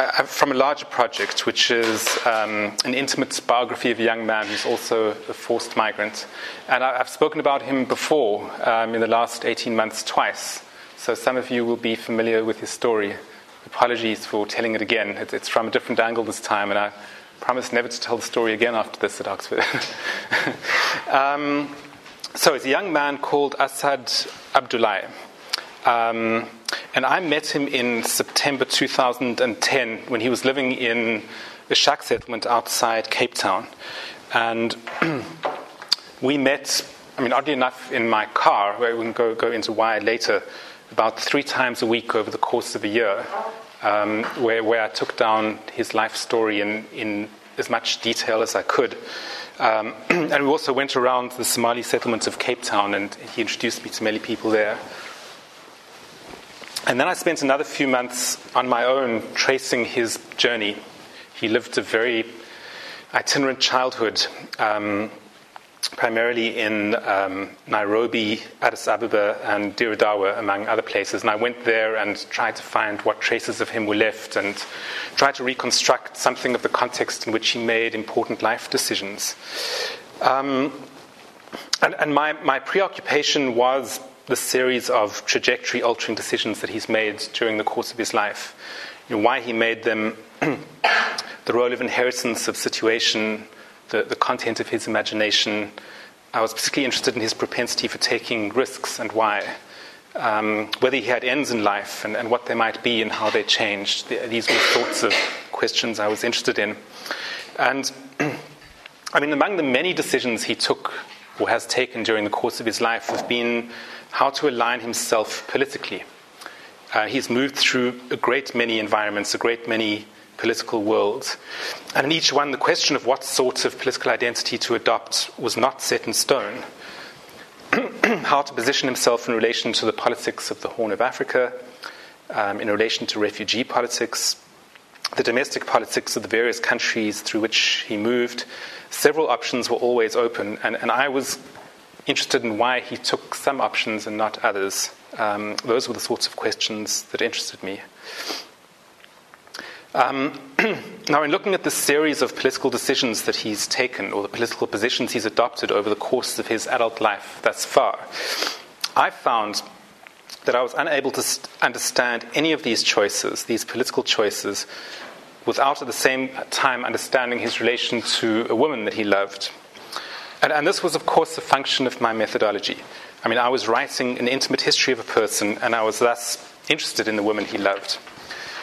uh, from a larger project, which is um, an intimate biography of a young man who's also a forced migrant. And I, I've spoken about him before um, in the last 18 months twice. So some of you will be familiar with his story. Apologies for telling it again. It's, from a different angle this time, and I promise never to tell the story again after this at Oxford. um, so it's a young man called Asad Abdullahi. Um, and I met him in September 2010 when he was living in a shack settlement outside Cape Town. And we met, I mean, oddly enough, in my car, where we can go, go into why later, about three times a week over the course of a year, um, where, where I took down his life story in, in as much detail as I could. Um, and we also went around the Somali settlement of Cape Town, and he introduced me to many people there. And then I spent another few months on my own tracing his journey. He lived a very itinerant childhood, um, primarily in um, Nairobi, Addis Ababa, and Dire Dawa, among other places. And I went there and tried to find what traces of him were left and tried to reconstruct something of the context in which he made important life decisions. Um, and, and my, my preoccupation was the series of trajectory altering decisions that he's made during the course of his life. You know, why he made them, the role of inheritance of situation, the, the content of his imagination. I was particularly interested in his propensity for taking risks and why. Um, whether he had ends in life and, and, what they might be and how they changed. These were sorts of questions I was interested in. And I mean, among the many decisions he took or has taken during the course of his life have been how to align himself politically. Uh, he's moved through a great many environments, a great many political worlds. And in each one, the question of what sort of political identity to adopt was not set in stone. how to position himself in relation to the politics of the Horn of Africa, um, in relation to refugee politics, the domestic politics of the various countries through which he moved. Several options were always open, and, and I was interested in why he took some options and not others. Um, those were the sorts of questions that interested me. Um, now, in looking at the series of political decisions that he's taken, or the political positions he's adopted over the course of his adult life thus far, I found that I was unable to st- understand any of these choices, these political choices, without at the same time understanding his relation to a woman that he loved. And, and this was, of course, a function of my methodology. I mean, I was writing an intimate history of a person, and I was thus interested in the woman he loved.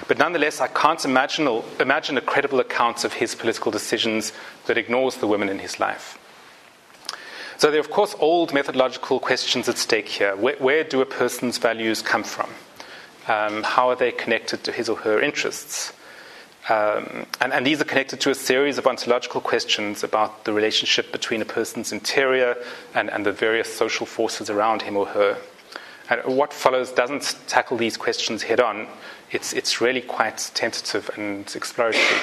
But nonetheless, I can't imagine, imagine a credible account of his political decisions that ignores the women in his life. So there are, of course, old methodological questions at stake here. Where, where do a person's values come from? Um, how are they connected to his or her interests? Um, and, and, these are connected to a series of ontological questions about the relationship between a person's interior and, and the various social forces around him or her. And what follows doesn't tackle these questions head on, it's, it's really quite tentative and exploratory.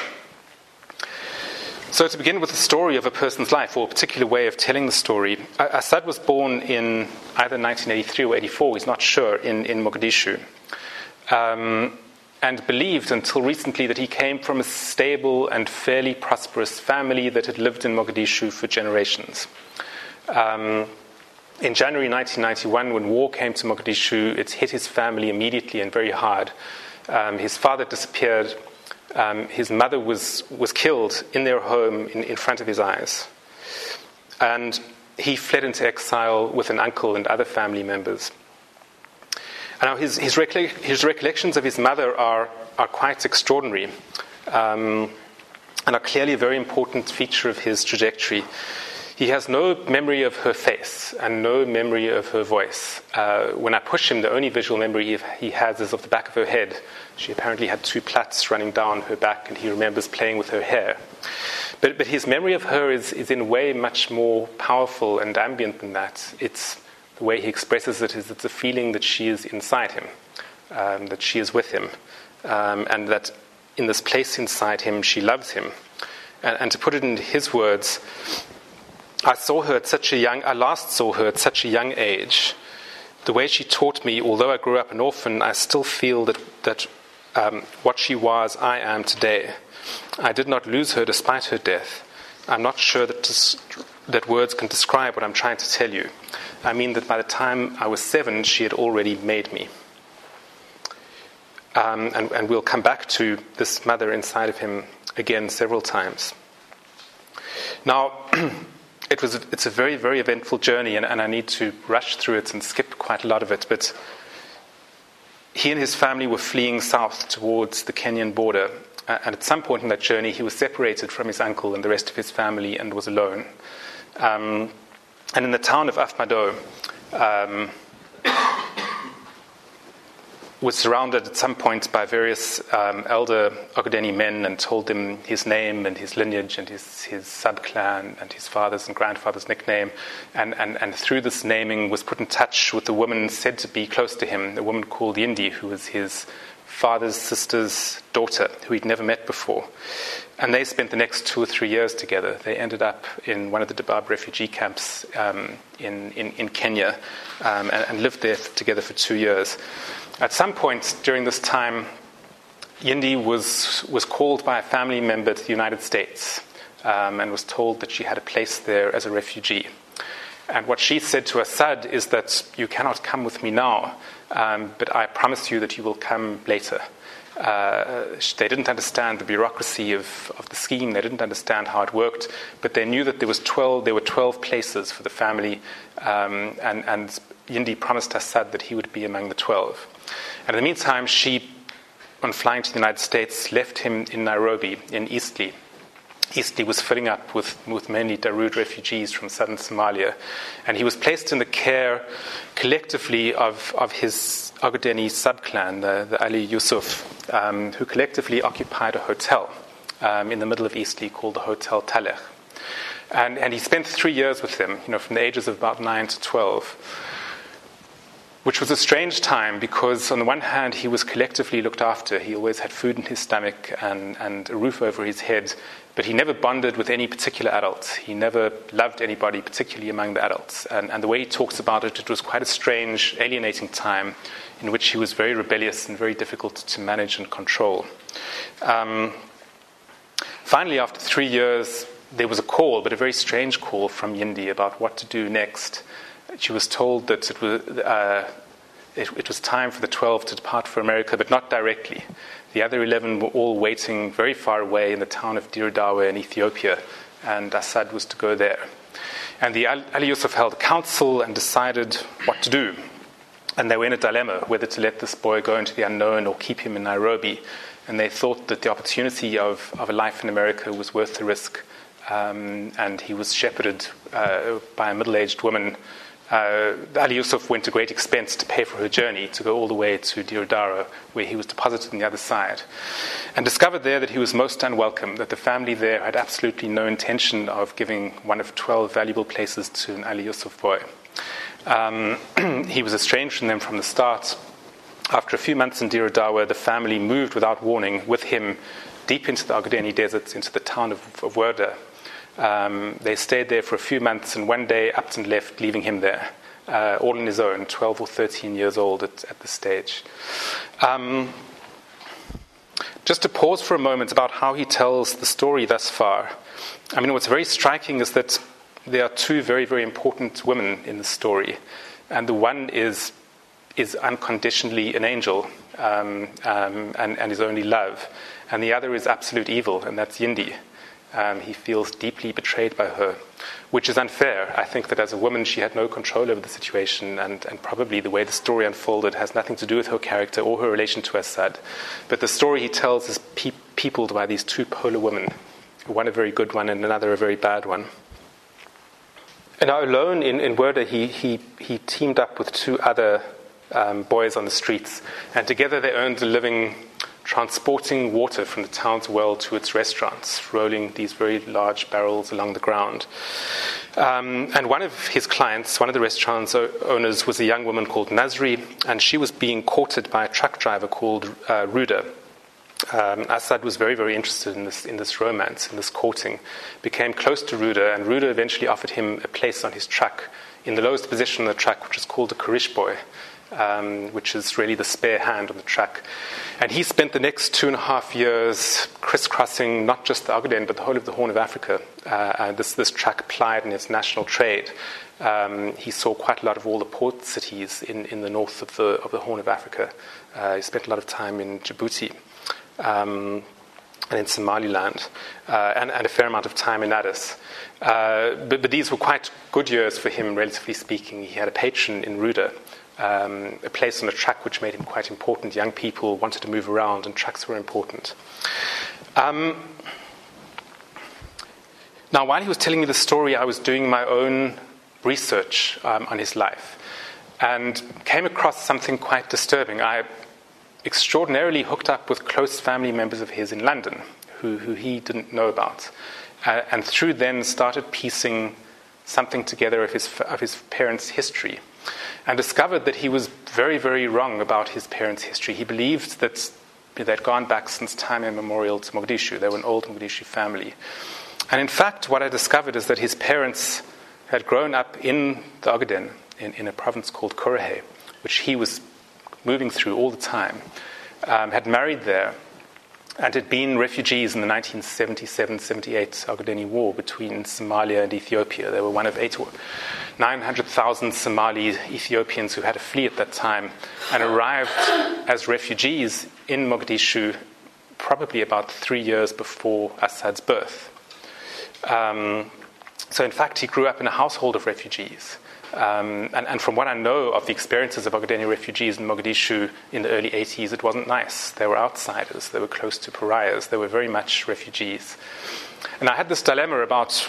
So, to begin with the story of a person's life, or a particular way of telling the story, Asad was born in either 1983 or 84, he's not sure, in, in Mogadishu. Um, and believed until recently that he came from a stable and fairly prosperous family that had lived in Mogadishu for generations. Um, in January 1991, when war came to Mogadishu, it hit his family immediately and very hard. Um, his father disappeared. Um, his mother was, was killed in their home in, in front of his eyes. And he fled into exile with an uncle and other family members. Now, his, his, his recollections of his mother are, are quite extraordinary um, and are clearly a very important feature of his trajectory. He has no memory of her face and no memory of her voice. Uh, when I push him, the only visual memory he has is of the back of her head. She apparently had two plaits running down her back, and he remembers playing with her hair. But, but his memory of her is, is in a way much more powerful and ambient than that. It's way he expresses it is it's a feeling that she is inside him, um, that she is with him, um, and that in this place inside him, she loves him. And, and to put it in his words, I saw her at such a young, I last saw her at such a young age. The way she taught me, although I grew up an orphan, I still feel that, that um, what she was, I am today. I did not lose her despite her death. I'm not sure that, that words can describe what I'm trying to tell you. I mean that by the time I was seven, she had already made me. Um, and, and we'll come back to this mother inside of him again several times. Now, it was, it's a very, very eventful journey, and, and I need to rush through it and skip quite a lot of it, but he and his family were fleeing south towards the Kenyan border. And at some point in that journey, he was separated from his uncle and the rest of his family and was alone. Um, and in the town of Afmado, um, was surrounded at some point by various um, elder Ogadeni men and told them his name and his lineage and his, his sub-clan and his father's and grandfather's nickname. And, and, and through this naming was put in touch with a woman said to be close to him, a woman called Yindi, who was his father's sister's daughter, who he'd never met before. And they spent the next two or three years together. They ended up in one of the Dadaab refugee camps um, in, in, in, Kenya um, and, and lived there together for two years. At some point during this time, Yindi was, was called by a family member to the United States um, and was told that she had a place there as a refugee. And what she said to Asad is that you cannot come with me now, um, but I promise you that you will come later. Uh, they didn't understand the bureaucracy of, of the scheme. They didn't understand how it worked, but they knew that there was 12. There were 12 places for the family, um, and, and Yindi promised Asad that he would be among the 12. And in the meantime, she, on flying to the United States, left him in Nairobi, in Eastleigh. Eastleigh was filling up with, with mainly Darood refugees from southern Somalia. And he was placed in the care collectively of, of his Ogadeni subclan, the, the Ali Yusuf, um, who collectively occupied a hotel um, in the middle of Eastleigh called the Hotel Talech. And, and he spent three years with them, you know, from the ages of about 9 to 12 which was a strange time because, on the one hand, he was collectively looked after. He always had food in his stomach and, and a roof over his head, but he never bonded with any particular adult. He never loved anybody, particularly among the adults. And, and the way he talks about it, it was quite a strange, alienating time in which he was very rebellious and very difficult to manage and control. Um, finally, after three years, there was a call, but a very strange call from Yindi about what to do next she was told that it was, uh, it, it, was time for the 12 to depart for America, but not directly. The other 11 were all waiting very far away in the town of Dire Dawa in Ethiopia, and Asad was to go there. And the Ali Yusuf held council and decided what to do. And they were in a dilemma whether to let this boy go into the unknown or keep him in Nairobi. And they thought that the opportunity of, of a life in America was worth the risk. Um, and he was shepherded uh, by a middle aged woman uh, Ali Yusuf went to great expense to pay for her journey to go all the way to Dire where he was deposited on the other side, and discovered there that he was most unwelcome, that the family there had absolutely no intention of giving one of 12 valuable places to an Ali Yusuf boy. Um, he was estranged from them from the start. After a few months in Dire Dawa, the family moved without warning with him deep into the Ogadeni deserts, into the town of, of Werda, um, they stayed there for a few months, and one day Upton left, leaving him there, uh, all on his own, 12 or 13 years old at, at this stage. Um, just to pause for a moment about how he tells the story thus far. I mean, what's very striking is that there are two very, very important women in the story, and the one is is unconditionally an angel um, um, and, and is only love, and the other is absolute evil, and that's Yindi. Um, he feels deeply betrayed by her, which is unfair. I think that as a woman, she had no control over the situation, and, and probably the way the story unfolded has nothing to do with her character or her relation to Asad. But the story he tells is pe- peopled by these two polar women, one a very good one and another a very bad one. And now, alone in, in Werda, he, he, he teamed up with two other um, boys on the streets, and together they earned a living transporting water from the town's well to its restaurants, rolling these very large barrels along the ground. Um, and one of his clients, one of the restaurant's owners, was a young woman called Nasri, and she was being courted by a truck driver called uh, Ruda. Um, Asad was very, very interested in this, in this romance, in this courting, became close to Ruda, and Ruda eventually offered him a place on his truck in the lowest position on the truck, which is called the Kurish boy um, which is really the spare hand on the track. And he spent the next two and a half years crisscrossing not just the Ogaden, but the whole of the Horn of Africa. Uh, this, this track plied in international trade. Um, he saw quite a lot of all the port cities in, in the north of the, of the Horn of Africa. Uh, he spent a lot of time in Djibouti. Um, and in Somaliland, uh, and, and, a fair amount of time in Addis. Uh, but, but, these were quite good years for him, relatively speaking. He had a patron in Ruda, um, a place on a track which made him quite important. Young people wanted to move around, and tracks were important. Um, now, while he was telling me the story, I was doing my own research um, on his life and came across something quite disturbing. I extraordinarily hooked up with close family members of his in London who, who he didn't know about, uh, and through then started piecing something together of his, of his parents' history and discovered that he was very, very wrong about his parents' history. He believed that they'd gone back since time immemorial to Mogadishu. They were an old Mogadishu family. And in fact, what I discovered is that his parents had grown up in the Ogaden, in, in a province called Korahe, which he was moving through all the time, um, had married there, and had been refugees in the 1977 78 Ogadeni War between Somalia and Ethiopia. They were one of eight 900,000 Somali Ethiopians who had to flee at that time and arrived as refugees in Mogadishu probably about three years before Asad's birth. Um, so, in fact, he grew up in a household of refugees. Um, and, and, from what I know of the experiences of Ogadeni refugees in Mogadishu in the early 80s, it wasn't nice. They were outsiders, they were close to pariahs, they were very much refugees. And I had this dilemma about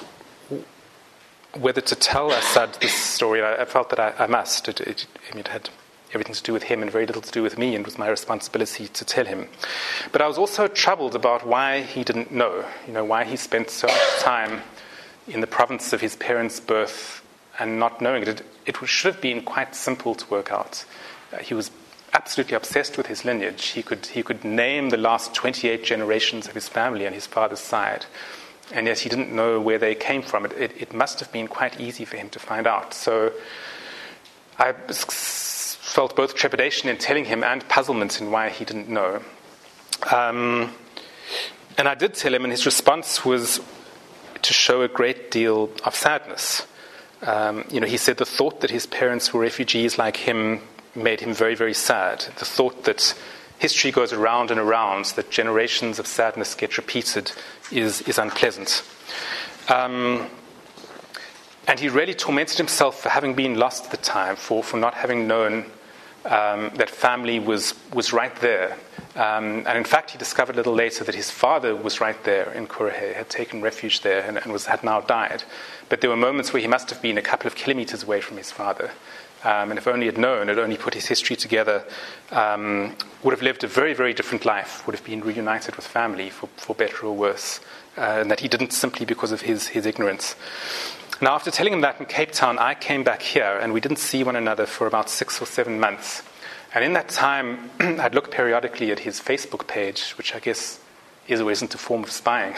whether to tell Asad this story, I, I felt that I, I must. It, it, it, had everything to do with him and very little to do with me, and it was my responsibility to tell him. But I was also troubled about why he didn't know, you know, why he spent so much time in the province of his parents' birth and not knowing it. It, it should have been quite simple to work out. Uh, he was absolutely obsessed with his lineage. He could, he could name the last 28 generations of his family on his father's side and yet he didn't know where they came from. It, it, it, must have been quite easy for him to find out. So I felt both trepidation in telling him and puzzlement in why he didn't know. Um, and I did tell him, and his response was to show a great deal of sadness. Um, you know, he said the thought that his parents were refugees like him made him very, very sad. The thought that history goes around and around, that generations of sadness get repeated, is, is unpleasant. Um, and he really tormented himself for having been lost at the time, for, for not having known um, that family was, was right there. Um, and in fact, he discovered a little later that his father was right there in Korahe, had taken refuge there, and, and was, had now died. But there were moments where he must have been a couple of kilometers away from his father. Um, and if only he had known, had only put his history together, um, would have lived a very, very different life, would have been reunited with family for, for better or worse, uh, and that he didn't simply because of his, his ignorance. Now, after telling him that in Cape Town, I came back here, and we didn't see one another for about six or seven months. And in that time, I'd look periodically at his Facebook page, which I guess is a a form of spying.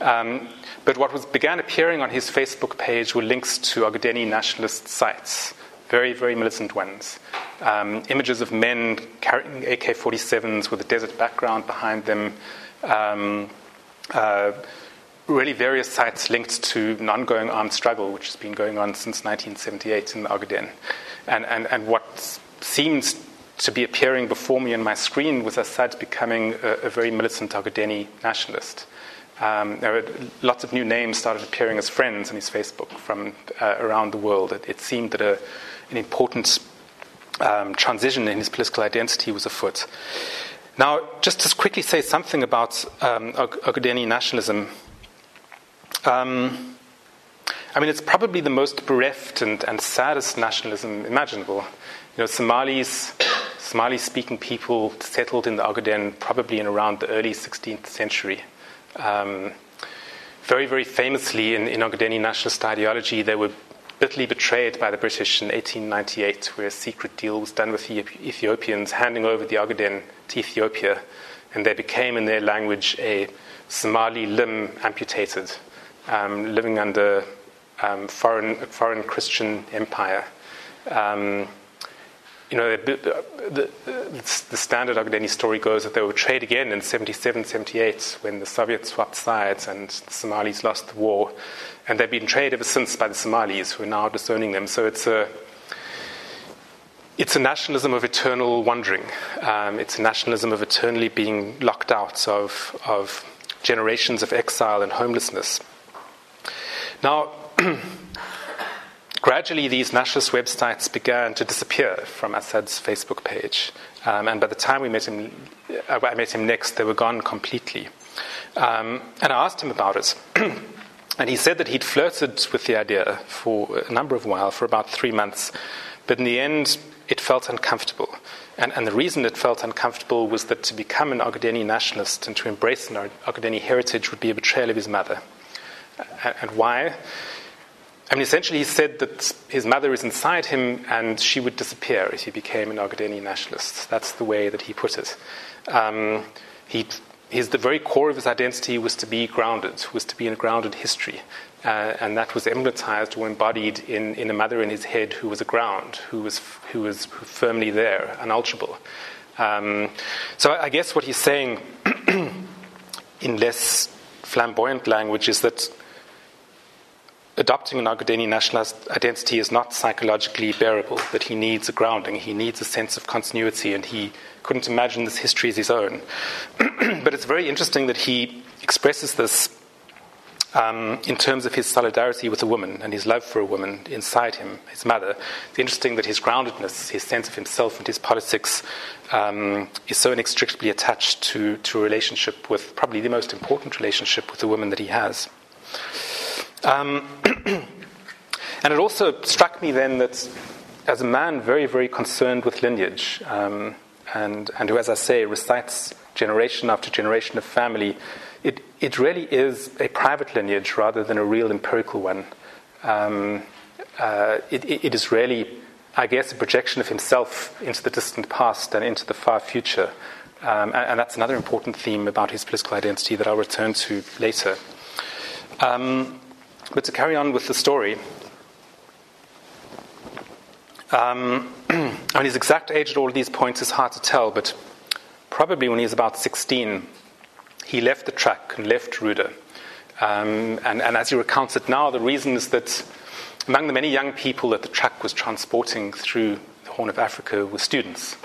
Um, but what was, began appearing on his Facebook page were links to Ogadeni nationalist sites very, very militant ones. Um, images of men carrying AK 47s with a desert background behind them. Um, uh, really, various sites linked to an ongoing armed struggle, which has been going on since 1978 in the. And, and, and what seems to be appearing before me on my screen was Asad becoming a, a very militant Ogadeni nationalist. Um, there were lots of new names started appearing as friends on his Facebook from uh, around the world. It, it seemed that a, an important um, transition in his political identity was afoot. Now, just to quickly say something about um, nationalism. Um, I mean, it's probably the most bereft and, and saddest nationalism imaginable. You know, Somalis Somali speaking people settled in the Ogaden probably in around the early 16th century. Um, very, very famously in, in Ogadeni nationalist ideology, they were bitterly betrayed by the British in 1898, where a secret deal was done with the Ethiopians, handing over the Ogaden to Ethiopia, and they became, in their language, a Somali limb amputated, um, living under um, foreign, foreign Christian empire. Um, you know, the, the, standard Ogadeni story goes that they were betrayed again in 77, 78 when the Soviets swapped sides and the Somalis lost the war. And they've been betrayed ever since by the Somalis who are now disowning them. So it's a, it's a nationalism of eternal wandering. Um, it's a nationalism of eternally being locked out of, of generations of exile and homelessness. Now, gradually these nationalist websites began to disappear from Asad's Facebook page. Um, and by the time we met him, uh, I met him next, they were gone completely. Um, and I asked him about it. and he said that he'd flirted with the idea for a number of while, for about three months. But in the end, it felt uncomfortable. And, and, the reason it felt uncomfortable was that to become an Ogadeni nationalist and to embrace an Ogadeni heritage would be a betrayal of his mother. And, and why? I mean, essentially, he said that his mother is inside him and she would disappear if he became an Ogadeni nationalist. That's the way that he put it. Um, he, his, the very core of his identity was to be grounded, was to be in a grounded history. Uh, and that was emblematized or embodied in, in a mother in his head who was aground, who was, who was firmly there, unalterable. Um, so I guess what he's saying in less flamboyant language is that adopting an Ogadeni nationalist identity is not psychologically bearable, that he needs a grounding, he needs a sense of continuity, and he couldn't imagine this history as his own. but it's very interesting that he expresses this um, in terms of his solidarity with a woman and his love for a woman inside him, his mother. It's interesting that his groundedness, his sense of himself and his politics um, is so inextricably attached to, to a relationship with probably the most important relationship with the woman that he has. Um, and it also struck me then that as a man very, very concerned with lineage, um, and, and who, as I say, recites generation after generation of family, it, it really is a private lineage rather than a real empirical one. Um, uh, it, it is really, I guess, a projection of himself into the distant past and into the far future. Um, and, and, that's another important theme about his political identity that I'll return to later. Um, but to carry on with the story, um, mean, his exact age at all these points is hard to tell, but probably when he was about 16, he left the track and left Ruda. Um, and, and, as he recounts it now, the reason is that among the many young people that the track was transporting through the Horn of Africa were students.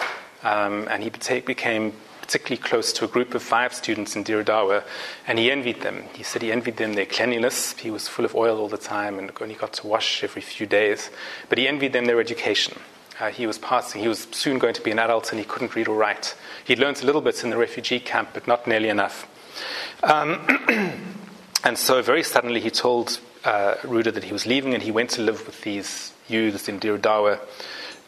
Um, and he became particularly close to a group of five students in Dire Dawa, and he envied them. He said he envied them their cleanliness. He was full of oil all the time and only got to wash every few days. But he envied them their education. Uh, he was passing, he was soon going to be an adult and he couldn't read or write. He'd learned a little bit in the refugee camp, but not nearly enough. Um, and so, very suddenly, he told uh, Ruda that he was leaving and he went to live with these youths in Dire Dawa.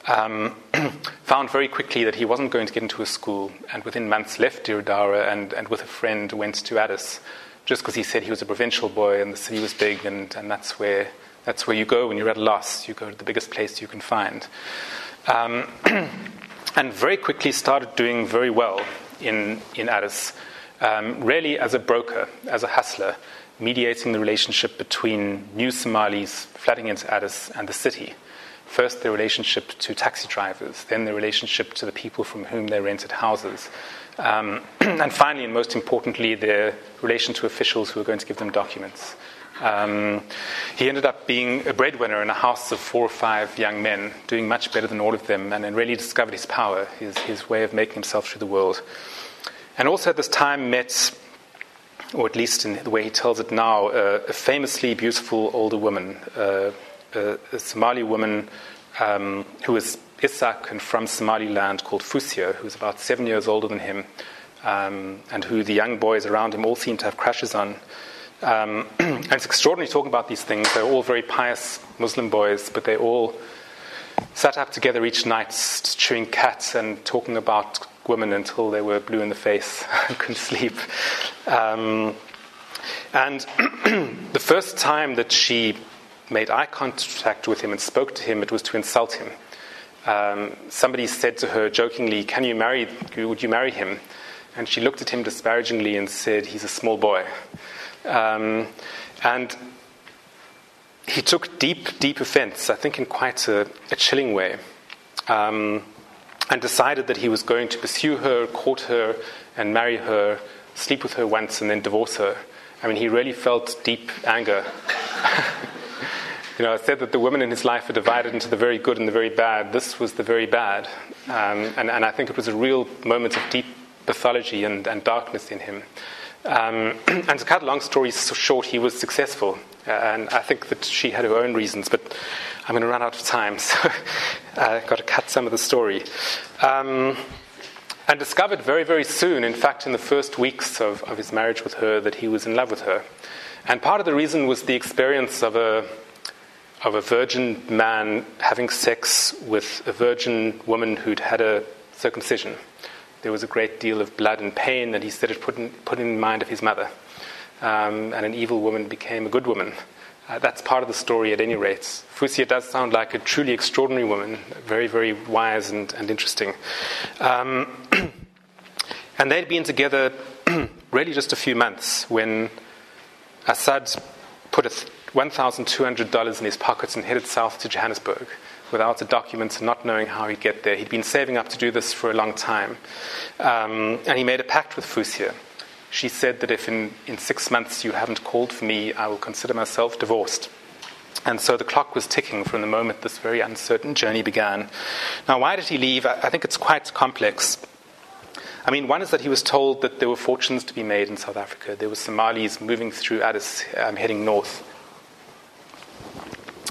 Um, found very quickly that he wasn't going to get into a school, and within months left Dire Dawa and, and with a friend went to Addis, just because he said he was a provincial boy and the city was big, and, and that's where that's where you go when you're at a loss. You go to the biggest place you can find. Um, and very quickly started doing very well in, in Addis, um, really as a broker, as a hustler, mediating the relationship between new Somalis flooding into Addis and the city. First, their relationship to taxi drivers, then their relationship to the people from whom they rented houses. Um, and finally, and most importantly, their relation to officials who were going to give them documents. Um, he ended up being a breadwinner in a house of four or five young men, doing much better than all of them, and then really discovered his power, his, his way of making himself through the world. And also at this time met, or at least in the way he tells it now, uh, a famously beautiful older woman, uh, a, Somali woman um, who was Isaaq and from Somaliland called Fusia, who's about seven years older than him, um, and who the young boys around him all seem to have crushes on. Um, and it's extraordinary talking about these things. They're all very pious Muslim boys, but they all sat up together each night, chewing cats and talking about women until they were blue in the face and couldn't sleep. Um, and the first time that she made eye contact with him and spoke to him, it was to insult him. Um, somebody said to her jokingly, "Can you marry? Would you marry him?" And she looked at him disparagingly and said, "He's a small boy." Um, and he took deep, deep offense, I think in quite a, a chilling way, um, and decided that he was going to pursue her, court her, and marry her, sleep with her once, and then divorce her. I mean, he really felt deep anger. you know, I said that the women in his life are divided into the very good and the very bad. This was the very bad. Um, and, and, I think it was a real moment of deep pathology and, and darkness in him. Um, and to cut a long story short, he was successful. Uh, and I think that she had her own reasons, but I'm going to run out of time, so I've got to cut some of the story. Um, and discovered very, very soon, in fact, in the first weeks of, of his marriage with her, that he was in love with her. And part of the reason was the experience of a, of a virgin man having sex with a virgin woman who'd had a circumcision. There was a great deal of blood and pain, and he said it put in, put in mind of his mother. Um, and an evil woman became a good woman. Uh, that's part of the story at any rate. Fusia does sound like a truly extraordinary woman, very, very wise and, and interesting. Um, and they'd been together really just a few months when Asad put $1,200 in his pockets and headed south to Johannesburg without the documents and not knowing how he'd get there. He'd been saving up to do this for a long time. Um, and he made a pact with Fusia she said that if in, in six months you haven't called for me, I will consider myself divorced. And so the clock was ticking from the moment this very uncertain journey began. Now, why did he leave? I think it's quite complex. I mean, one is that he was told that there were fortunes to be made in South Africa. There were Somalis moving through Addis, um, heading north.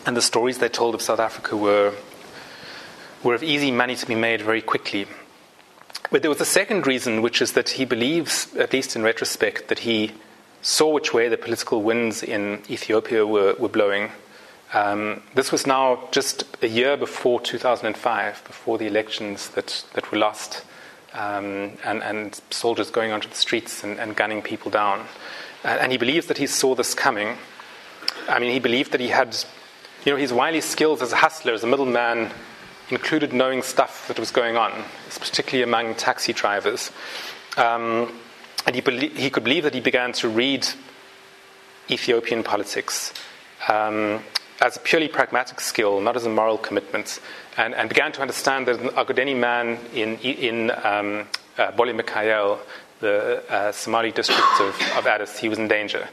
And the stories they told of South Africa were, were of easy money to be made very quickly. But there was a second reason, which is that he believes, at least in retrospect, that he saw which way the political winds in Ethiopia were, were blowing. Um, this was now just a year before 2005, before the elections that, that were lost, um, and, and, soldiers going onto the streets and, and gunning people down. And, and, he believes that he saw this coming. I mean, he believed that he had, you know, his wily skills as a hustler, as a middleman, included knowing stuff that was going on, particularly among taxi drivers. Um, and he, he, could believe that he began to read Ethiopian politics um, as a purely pragmatic skill, not as a moral commitment, and, and began to understand that an Ogadeni man in, in um, uh, Bole Mikhael, the uh, Somali district of, of Addis, he was in danger.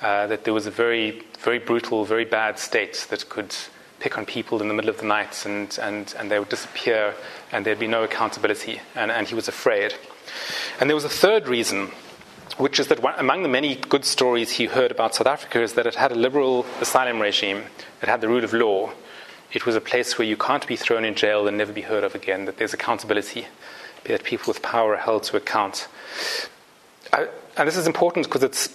Uh, that there was a very, very brutal, very bad state that could pick on people in the middle of the night and, and, and they would disappear and there'd be no accountability. And, and he was afraid. And there was a third reason, which is that one, among the many good stories he heard about South Africa is that it had a liberal asylum regime, it had the rule of law. It was a place where you can't be thrown in jail and never be heard of again, that there's accountability, that people with power are held to account. I, and this is important because it's,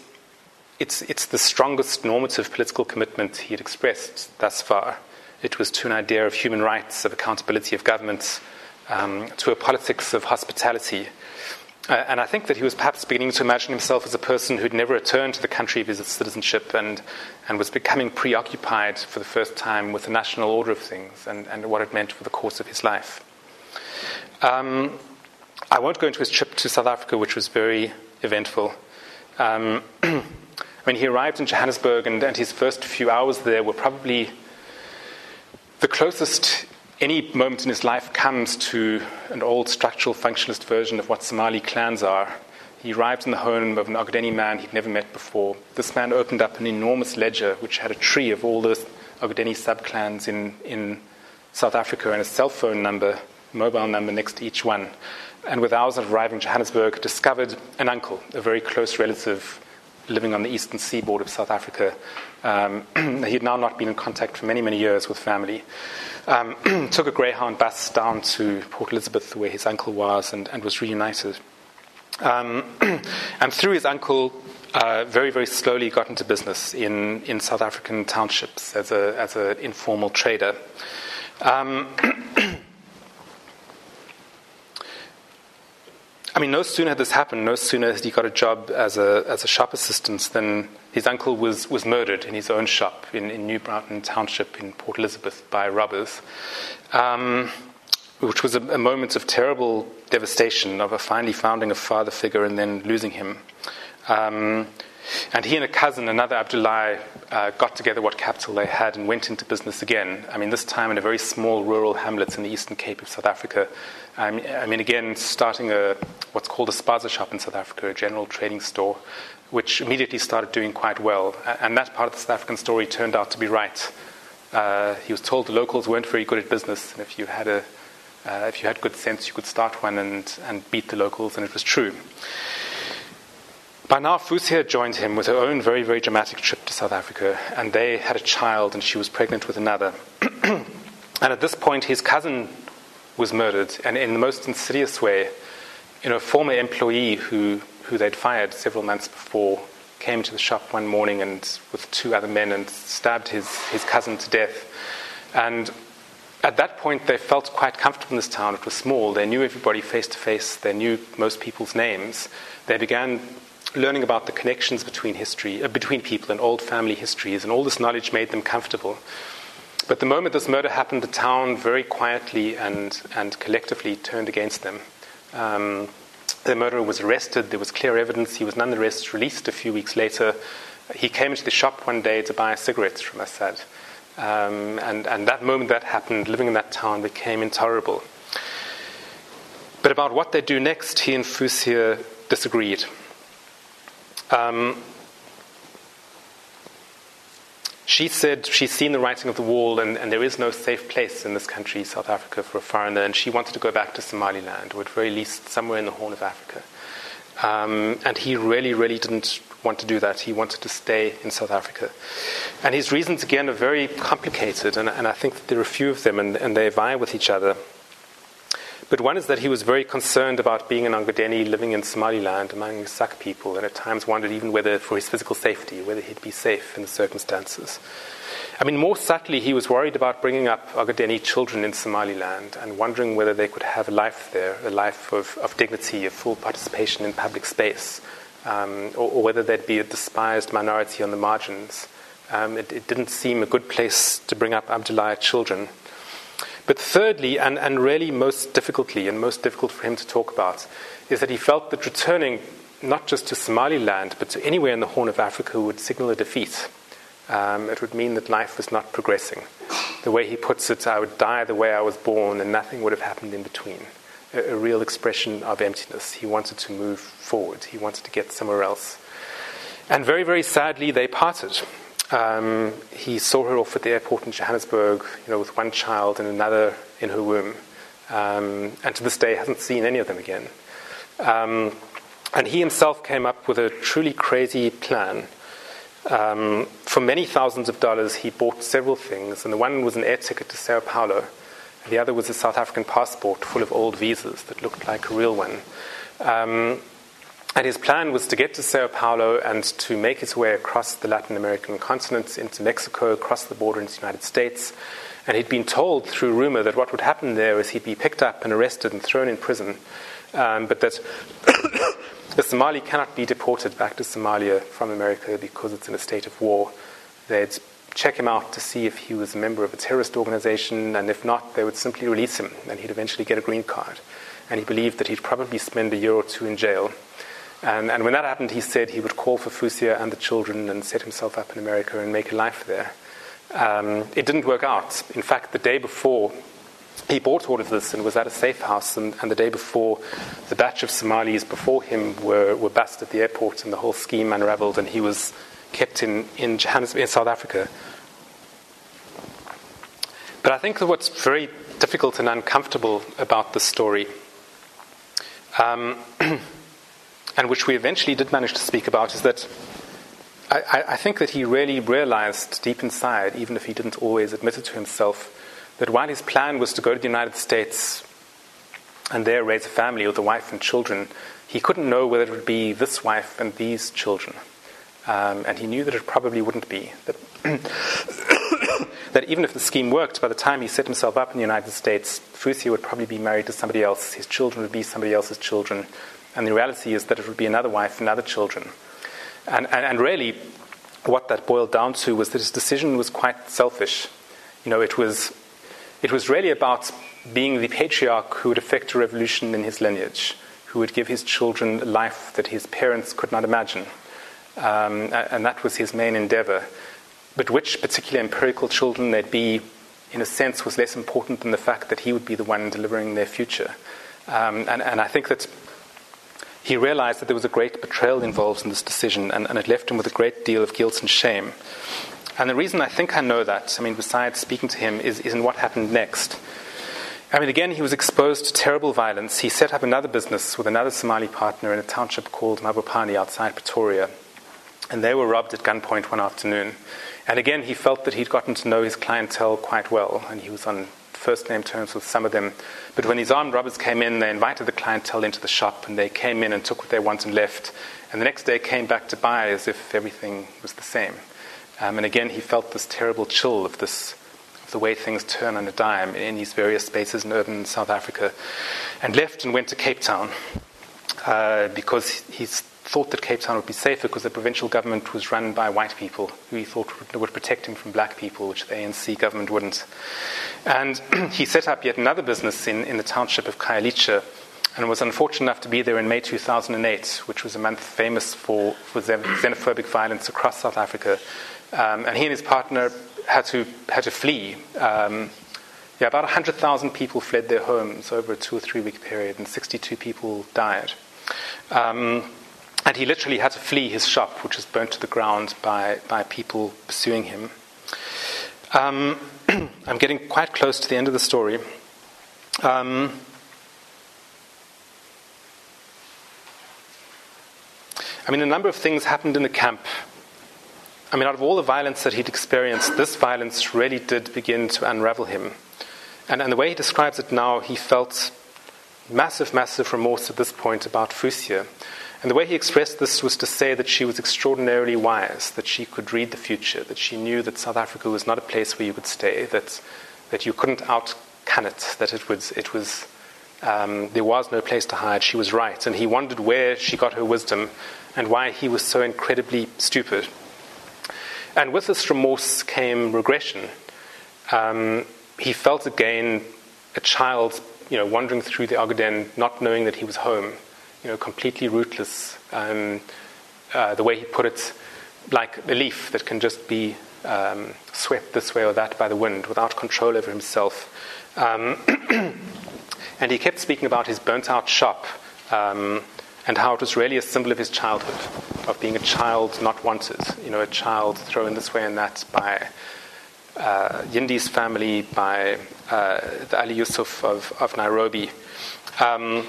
it's, it's the strongest normative political commitment he had expressed thus far. It was to an idea of human rights, of accountability of governments, um, to a politics of hospitality. Uh, and I think that he was perhaps beginning to imagine himself as a person who'd never returned to the country of his citizenship and, and was becoming preoccupied for the first time with the national order of things and, and what it meant for the course of his life. Um, I won't go into his trip to South Africa, which was very eventful. Um, when he arrived in Johannesburg and, and his first few hours there were probably the closest any moment in his life comes to an old structural functionalist version of what Somali clans are. He arrived in the home of an Ogadeni man he'd never met before. This man opened up an enormous ledger which had a tree of all the Ogadeni subclans in, in South Africa and a cell phone number, mobile number next to each one. And with hours of arriving in Johannesburg, discovered an uncle, a very close relative living on the eastern seaboard of South Africa. Um, he had now not been in contact for many, many years with family. Um, took a Greyhound bus down to Port Elizabeth, where his uncle was, and, and was reunited. Um, and through his uncle, uh, very, very slowly got into business in, in South African townships as an as a informal trader. I mean, no sooner had this happened, no sooner had he got a job as a, as a shop assistant than his uncle was, was murdered in his own shop in, in New Brighton Township in Port Elizabeth by robbers, um, which was a, a, moment of terrible devastation of a finally founding a father figure and then losing him. Um, and he and a cousin, another Abdullah, uh, got together what capital they had and went into business again. I mean, this time in a very small rural hamlet in the Eastern Cape of South Africa. I mean, again, starting a what's called a spaza shop in South Africa, a general trading store, which immediately started doing quite well. And that part of the South African story turned out to be right. Uh, he was told the locals weren't very good at business, and if you had a uh, if you had good sense, you could start one and, and beat the locals, and it was true. By now, Fusia joined him with her own very, very dramatic trip to South Africa, and they had a child, and she was pregnant with another. and at this point, his cousin was murdered, and in the most insidious way. You know, a former employee who, who they'd fired several months before came to the shop one morning and with two other men and stabbed his, his cousin to death. And at that point, they felt quite comfortable in this town. It was small. They knew everybody face to face. They knew most people's names. They began learning about the connections between history, uh, between people and old family histories, and all this knowledge made them comfortable. But the moment this murder happened, the town very quietly and, and collectively turned against them. Um, the murderer was arrested. There was clear evidence. He was nonetheless released a few weeks later. He came into the shop one day to buy cigarettes from Asad. Um, and, and that moment that happened, living in that town became intolerable. But about what they do next, he and Fusia disagreed. Um, she said she's seen the writing of the wall, and, and, there is no safe place in this country, South Africa, for a foreigner, and she wanted to go back to Somaliland, or at very least somewhere in the Horn of Africa. Um, and he really, really didn't want to do that. He wanted to stay in South Africa. And his reasons, again, are very complicated, and, and I think there are a few of them, and, and they vie with each other. But one is that he was very concerned about being an Ogadeni living in Somaliland among Sak people, and at times wondered even whether, for his physical safety, whether he'd be safe in the circumstances. I mean, more subtly, he was worried about bringing up Ogadeni children in Somaliland and wondering whether they could have a life there, a life of, of dignity, of full participation in public space, um, or, or, whether they'd be a despised minority on the margins. Um, it, it, didn't seem a good place to bring up Abdullah children. But thirdly, and, and really most difficultly, and most difficult for him to talk about, is that he felt that returning not just to Somaliland, but to anywhere in the Horn of Africa would signal a defeat. Um, it would mean that life was not progressing. The way he puts it, I would die the way I was born, and nothing would have happened in between. A, a real expression of emptiness. He wanted to move forward, he wanted to get somewhere else. And very, very sadly, they parted. Um, he saw her off at the airport in Johannesburg, you know, with one child and another in her womb, um, and to this day hasn't seen any of them again. Um, and he himself came up with a truly crazy plan. Um, for many thousands of dollars, he bought several things, and the one was an air ticket to Sao Paulo, and the other was a South African passport full of old visas that looked like a real one. Um, and his plan was to get to Sao Paulo and to make his way across the Latin American continent into Mexico, across the border into the United States. And he'd been told through rumor that what would happen there is he'd be picked up and arrested and thrown in prison, um, but that the Somali cannot be deported back to Somalia from America because it's in a state of war. They'd check him out to see if he was a member of a terrorist organization, and if not, they would simply release him, and he'd eventually get a green card. And he believed that he'd probably spend a year or two in jail. And, and, when that happened, he said he would call for Fusia and the children and set himself up in America and make a life there. Um, it didn't work out. In fact, the day before, he bought all of this and was at a safe house, and, and the day before, the batch of Somalis before him were, were bust at the airport, and the whole scheme unraveled, and he was kept in, in, Johannesburg, in South Africa. But I think that what's very difficult and uncomfortable about this story um, and which we eventually did manage to speak about, is that I, I, think that he really realized deep inside, even if he didn't always admit it to himself, that while his plan was to go to the United States and there raise a family with a wife and children, he couldn't know whether it would be this wife and these children. Um, and he knew that it probably wouldn't be. That that even if the scheme worked, by the time he set himself up in the United States, Fusia would probably be married to somebody else. His children would be somebody else's children. And the reality is that it would be another wife and other children. And, and, and really, what that boiled down to was that his decision was quite selfish. You know, it was, it was really about being the patriarch who would effect a revolution in his lineage, who would give his children a life that his parents could not imagine. Um, and that was his main endeavor. But which particular empirical children they'd be, in a sense, was less important than the fact that he would be the one delivering their future. Um, and, and I think that he realized that there was a great betrayal involved in this decision, and, and, it left him with a great deal of guilt and shame. And the reason I think I know that, I mean, besides speaking to him, is, is in what happened next. I mean, again, he was exposed to terrible violence. He set up another business with another Somali partner in a township called Mabopane outside Pretoria, and they were robbed at gunpoint one afternoon. And again, he felt that he'd gotten to know his clientele quite well, and he was on first name terms with some of them. But when these armed robbers came in, they invited the clientele into the shop, and they came in and took what they wanted and left. And the next day came back to buy as if everything was the same. Um, and again, he felt this terrible chill of this, the way things turn on a dime in these various spaces in urban South Africa, and left and went to Cape Town uh, because he's thought that Cape Town would be safer because the provincial government was run by white people who he thought would, protect him from black people, which the ANC government wouldn't. And he set up yet another business in, in the township of Khayelitsha and was unfortunate enough to be there in May 2008, which was a month famous for, for xenophobic violence across South Africa. Um, and he and his partner had to, had to flee. Um, yeah, about 100,000 people fled their homes over a two or three week period, and 62 people died. Um, and he literally had to flee his shop, which was burnt to the ground by, by people pursuing him. Um, I'm getting quite close to the end of the story. Um, I mean, a number of things happened in the camp. I mean, out of all the violence that he'd experienced, this violence really did begin to unravel him. And, and the way he describes it now, he felt massive, massive remorse at this point about Fusia. And the way he expressed this was to say that she was extraordinarily wise, that she could read the future, that she knew that South Africa was not a place where you would stay, that, that you couldn't outcun it, that it was, it was um, there was no place to hide. She was right. And he wondered where she got her wisdom and why he was so incredibly stupid. And with this remorse came regression. Um, he felt again a child, you know, wandering through the Ogaden, not knowing that he was home you know, completely rootless. Um, uh, the way he put it, like a leaf that can just be um, swept this way or that by the wind without control over himself. Um, and he kept speaking about his burnt out shop um, and how it was really a symbol of his childhood, of being a child not wanted, you know, a child thrown this way and that by uh, Yindi's family, by uh, the Ali Yusuf of, of Nairobi. Um,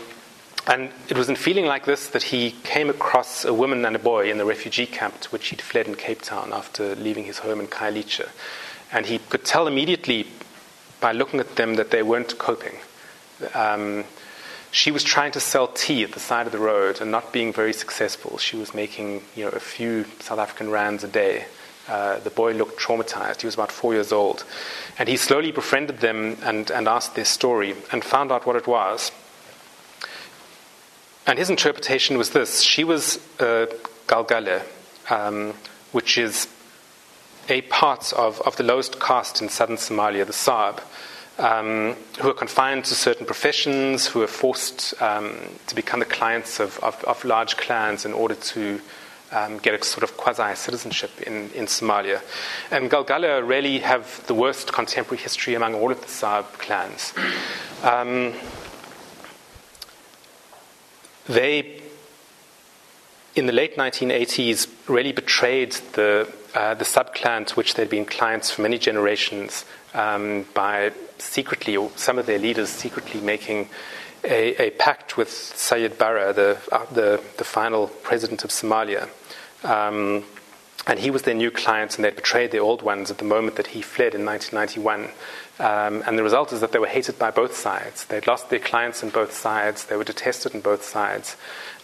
and it was in feeling like this that he came across a woman and a boy in the refugee camp to which he'd fled in Cape Town after leaving his home in Khayelitsha. And he could tell immediately by looking at them that they weren't coping. Um, she was trying to sell tea at the side of the road and not being very successful. She was making you know, a few South African rands a day. Uh, the boy looked traumatized. He was about four years old. And he slowly befriended them and, and asked their story and found out what it was. And his interpretation was this she was a Galgala, um, which is a part of, of the lowest caste in southern Somalia, the Saab, um, who are confined to certain professions, who are forced um, to become the clients of, of, of, large clans in order to um, get a sort of quasi citizenship in, in Somalia. And Galgala really have the worst contemporary history among all of the Saab clans. They, in the late 1980s, really betrayed the, uh, the subclan to which they'd been clients for many generations um, by secretly, or some of their leaders secretly making a, a pact with Siad Barre, the, uh, the, the, final president of Somalia. Um, and he was their new client, and they'd betrayed their old ones at the moment that he fled in 1991. Um, and the result is that they were hated by both sides. They'd lost their clients on both sides. They were detested on both sides.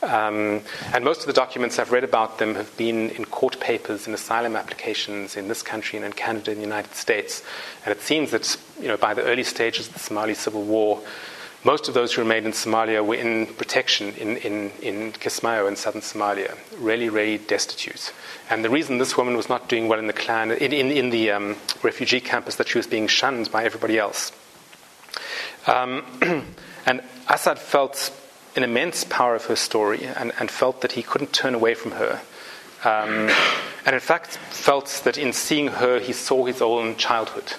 Um, and most of the documents I've read about them have been in court papers, in asylum applications in this country and in Canada and the United States. And it seems that, you know, by the early stages of the Somali civil war, most of those who remained in Somalia were in protection in, in, in Kismayo in southern Somalia, really, really destitute. And the reason this woman was not doing well in the clan, in, in, in the um, refugee camp, is that she was being shunned by everybody else. Um, and Asad felt an immense power of her story and, and felt that he couldn't turn away from her. Um, and in fact, felt that in seeing her, he saw his own childhood.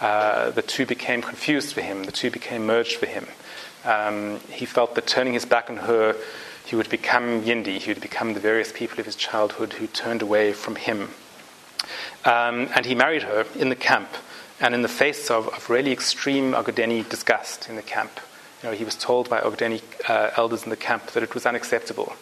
Uh, the two became confused for him, the two became merged for him. Um, he felt that turning his back on her, he would become Yindi, he would become the various people of his childhood who turned away from him. Um, and he married her in the camp, and in the face of, of really extreme Ogaden disgust in the camp. You know, he was told by Ogaden uh, elders in the camp that it was unacceptable.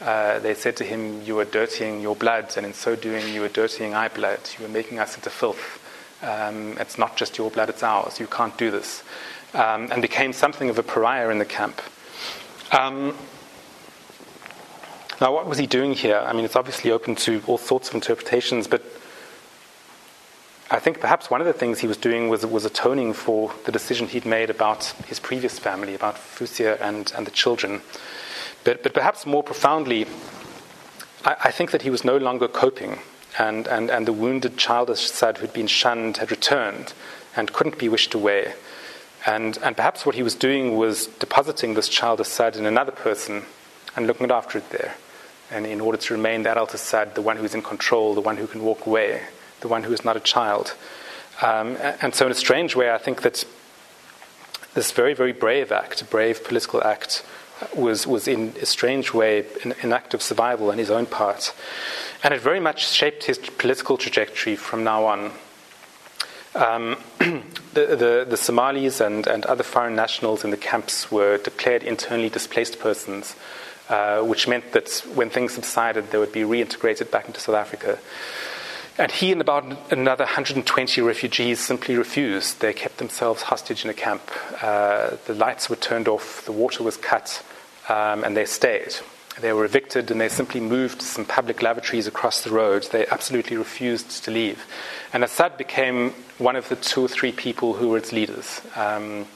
Uh, they said to him, You are dirtying your blood, and in so doing, you are dirtying our blood. You are making us into filth. Um, it's not just your blood, it's ours. You can't do this. Um, and became something of a pariah in the camp. Um, now, what was he doing here? I mean, it's obviously open to all sorts of interpretations, but I think perhaps one of the things he was doing was, was atoning for the decision he'd made about his previous family, about Fusia and, and the children. But, but perhaps more profoundly, I, I think that he was no longer coping, and, and, and the wounded child Asad who'd been shunned had returned and couldn't be wished away. And, and perhaps what he was doing was depositing this child Asad in another person and looking after it there. And in order to remain the adult Asad, the one who's in control, the one who can walk away the one who is not a child. Um, and so, in a strange way, I think that this very, very brave act, a brave political act, was, was in a strange way an, an act of survival on his own part. And it very much shaped his political trajectory from now on. Um, the, the, the, Somalis and, and other foreign nationals in the camps were declared internally displaced persons, uh, which meant that when things subsided, they would be reintegrated back into South Africa. And he and about another 120 refugees simply refused. They kept themselves hostage in a camp. Uh, the lights were turned off, the water was cut, um, and they stayed. They were evicted and they simply moved to some public lavatories across the road. They absolutely refused to leave. And Asad became one of the two or three people who were its leaders. Um,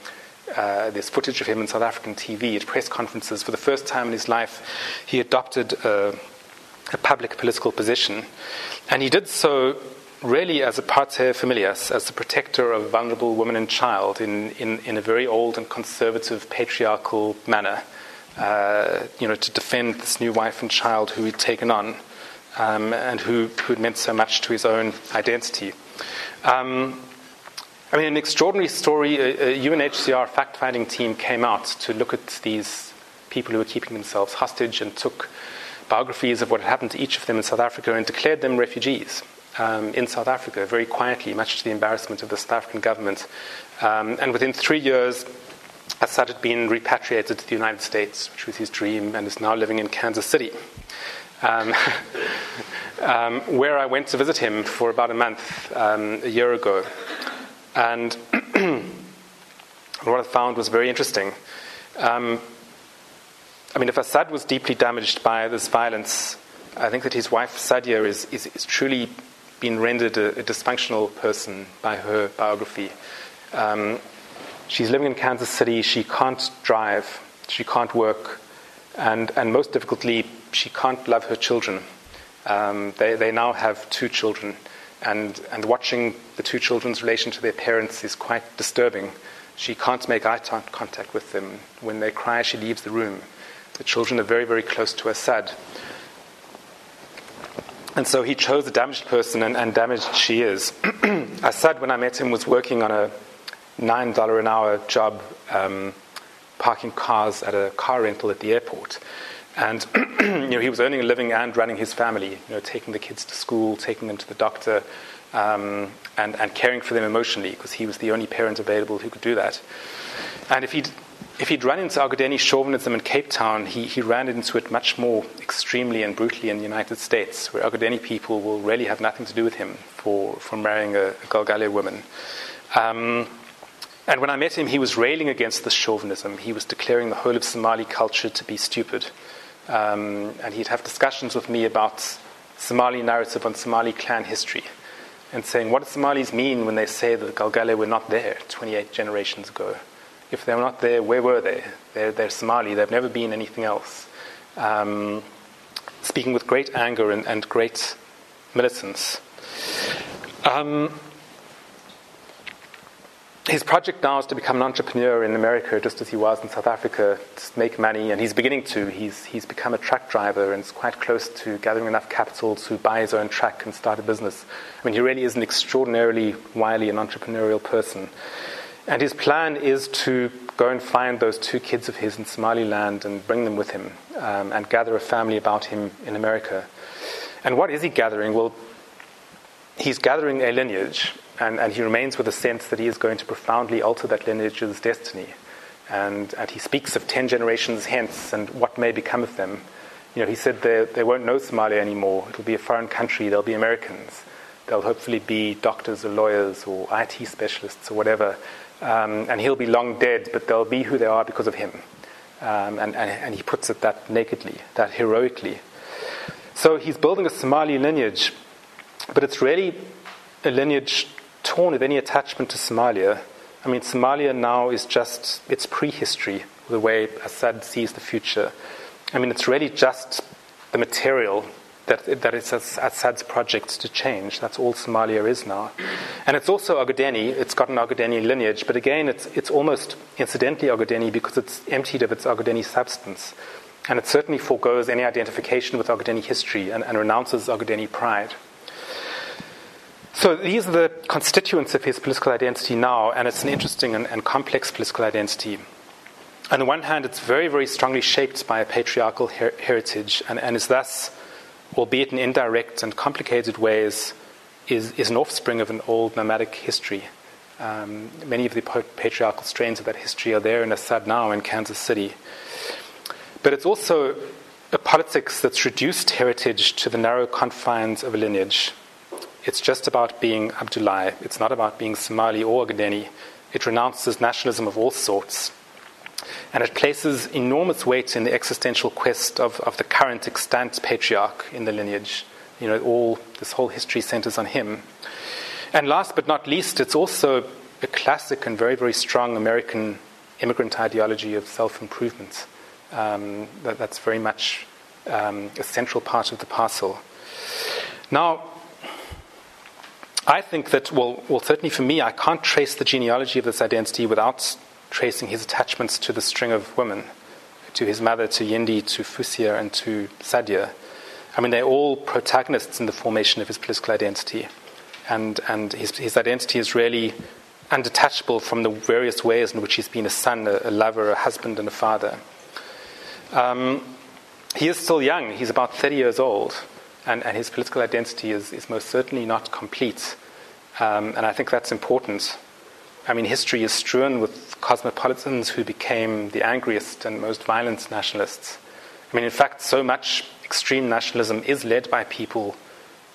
uh, there's footage of him in South African TV at press conferences. For the first time in his life, he adopted a, a public political position. And he did so really as a pater familias, as the protector of vulnerable woman and child in, in, in a very old and conservative patriarchal manner, uh, you know, to defend this new wife and child who he'd taken on um, and who, who had meant so much to his own identity. Um, I mean, an extraordinary story. A, a UNHCR fact finding team came out to look at these people who were keeping themselves hostage and took biographies of what had happened to each of them in South Africa and declared them refugees um, in South Africa very quietly, much to the embarrassment of the South African government. Um, and within three years, Asad had been repatriated to the United States, which was his dream, and is now living in Kansas City. Um, um where I went to visit him for about a month um, a year ago. And what I found was very interesting. Um, I mean, if Asad was deeply damaged by this violence, I think that his wife Sadia is, is, is truly been rendered a, a, dysfunctional person by her biography. Um, she's living in Kansas City. She can't drive. She can't work. And, and most difficultly, she can't love her children. Um, they, they now have two children. And, and watching the two children's relation to their parents is quite disturbing. She can't make eye contact with them. When they cry, she leaves the room. The children are very, very close to Asad. And so he chose a damaged person, and, and damaged she is. Asad, when I met him, was working on a $9 an hour job um, parking cars at a car rental at the airport. And you know, he was earning a living and running his family, you know, taking the kids to school, taking them to the doctor, um, and, and caring for them emotionally, because he was the only parent available who could do that. And if he'd if he'd run into Ogadeni chauvinism in Cape Town, he, he ran into it much more extremely and brutally in the United States, where Ogadeni people will really have nothing to do with him for, for marrying a, a Galgale woman. Um, and when I met him, he was railing against this chauvinism. He was declaring the whole of Somali culture to be stupid. Um, and he'd have discussions with me about Somali narrative on Somali clan history and saying, what do Somalis mean when they say that the Galgale were not there 28 generations ago? If they were not there, where were they? They're, they're Somali, they've never been anything else. Um, speaking with great anger and, and great militance. Um, his project now is to become an entrepreneur in America, just as he was in South Africa, to make money, and he's beginning to. He's, he's become a truck driver and is quite close to gathering enough capital to buy his own truck and start a business. I mean, he really is an extraordinarily wily and entrepreneurial person. And his plan is to go and find those two kids of his in Somaliland and bring them with him um, and gather a family about him in America. And what is he gathering? Well, he's gathering a lineage and, and he remains with a sense that he is going to profoundly alter that lineage's destiny. And, and he speaks of 10 generations hence and what may become of them. You know, he said they, they won't know Somalia anymore. It'll be a foreign country. They'll be Americans. They'll hopefully be doctors or lawyers or IT specialists or whatever. Um, and he'll be long dead, but they'll be who they are because of him. Um, and, and, and he puts it that nakedly, that heroically. So he's building a Somali lineage, but it's really a lineage torn of any attachment to Somalia. I mean, Somalia now is just, it's prehistory, the way Asad sees the future. I mean, it's really just the material that, that it's Asad's project to change. That's all Somalia is now. And it's also Ogaden. It's got an Ogaden lineage, but again, it's, it's almost incidentally Ogaden because it's emptied of its Ogaden substance. And it certainly foregoes any identification with Ogaden history and, and renounces Ogaden pride. So these are the constituents of his political identity now, and it's an interesting and, and, complex political identity. On the one hand, it's very, very strongly shaped by a patriarchal her- heritage, and, and, is thus, albeit in indirect and complicated ways, is, is an offspring of an old nomadic history. Um, many of the patriarchal strains of that history are there in Asad now in Kansas City. But it's also a politics that's reduced heritage to the narrow confines of a lineage it's just about being Abdullahi. It's not about being Somali or Ogadeni. It renounces nationalism of all sorts. And it places enormous weight in the existential quest of, of the current extant patriarch in the lineage. You know, all this whole history centers on him. And last but not least, it's also a classic and very, very strong American immigrant ideology of self improvement. Um, that, that's very much um, a central part of the parcel. Now, I think that, well, well, certainly for me, I can't trace the genealogy of this identity without tracing his attachments to the string of women, to his mother, to Yindi, to Fusia, and to Sadia. I mean, they're all protagonists in the formation of his political identity. And, and his, his identity is really undetachable from the various ways in which he's been a son, a, a lover, a husband, and a father. Um, he is still young, he's about 30 years old and, and his political identity is, is most certainly not complete. Um, and I think that's important. I mean, history is strewn with cosmopolitans who became the angriest and most violent nationalists. I mean, in fact, so much extreme nationalism is led by people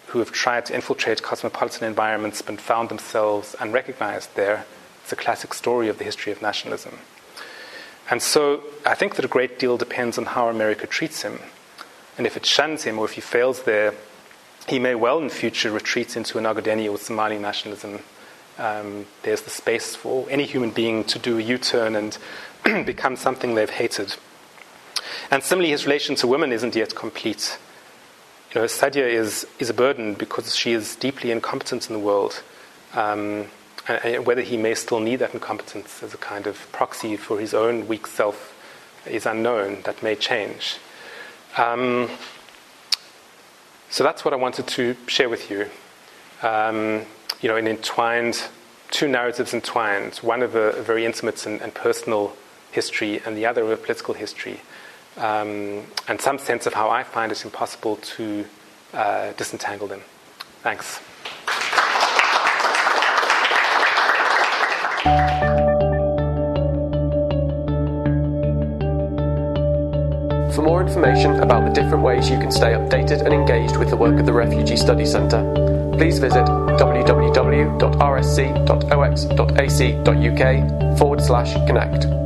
who have tried to infiltrate cosmopolitan environments but found themselves unrecognized there. It's a classic story of the history of nationalism. And so I think that a great deal depends on how America treats him. And if it shuns him or if he fails there, he may well in future retreat into an Ogadeni or Somali nationalism. Um, there's the space for any human being to do a U turn and become something they've hated. And similarly, his relation to women isn't yet complete. You know, Sadia is, is a burden because she is deeply incompetent in the world. Um, and whether he may still need that incompetence as a kind of proxy for his own weak self is unknown. That may change. Um, so that's what I wanted to share with you. Um, you know, an entwined, two narratives entwined, one of a, very intimate and, and, personal history, and the other of a political history, um, and some sense of how I find it impossible to uh, disentangle them. Thanks. For more information about the different ways you can stay updated and engaged with the work of the Refugee Study Centre, please visit www.rsc.ox.ac.uk forward slash connect.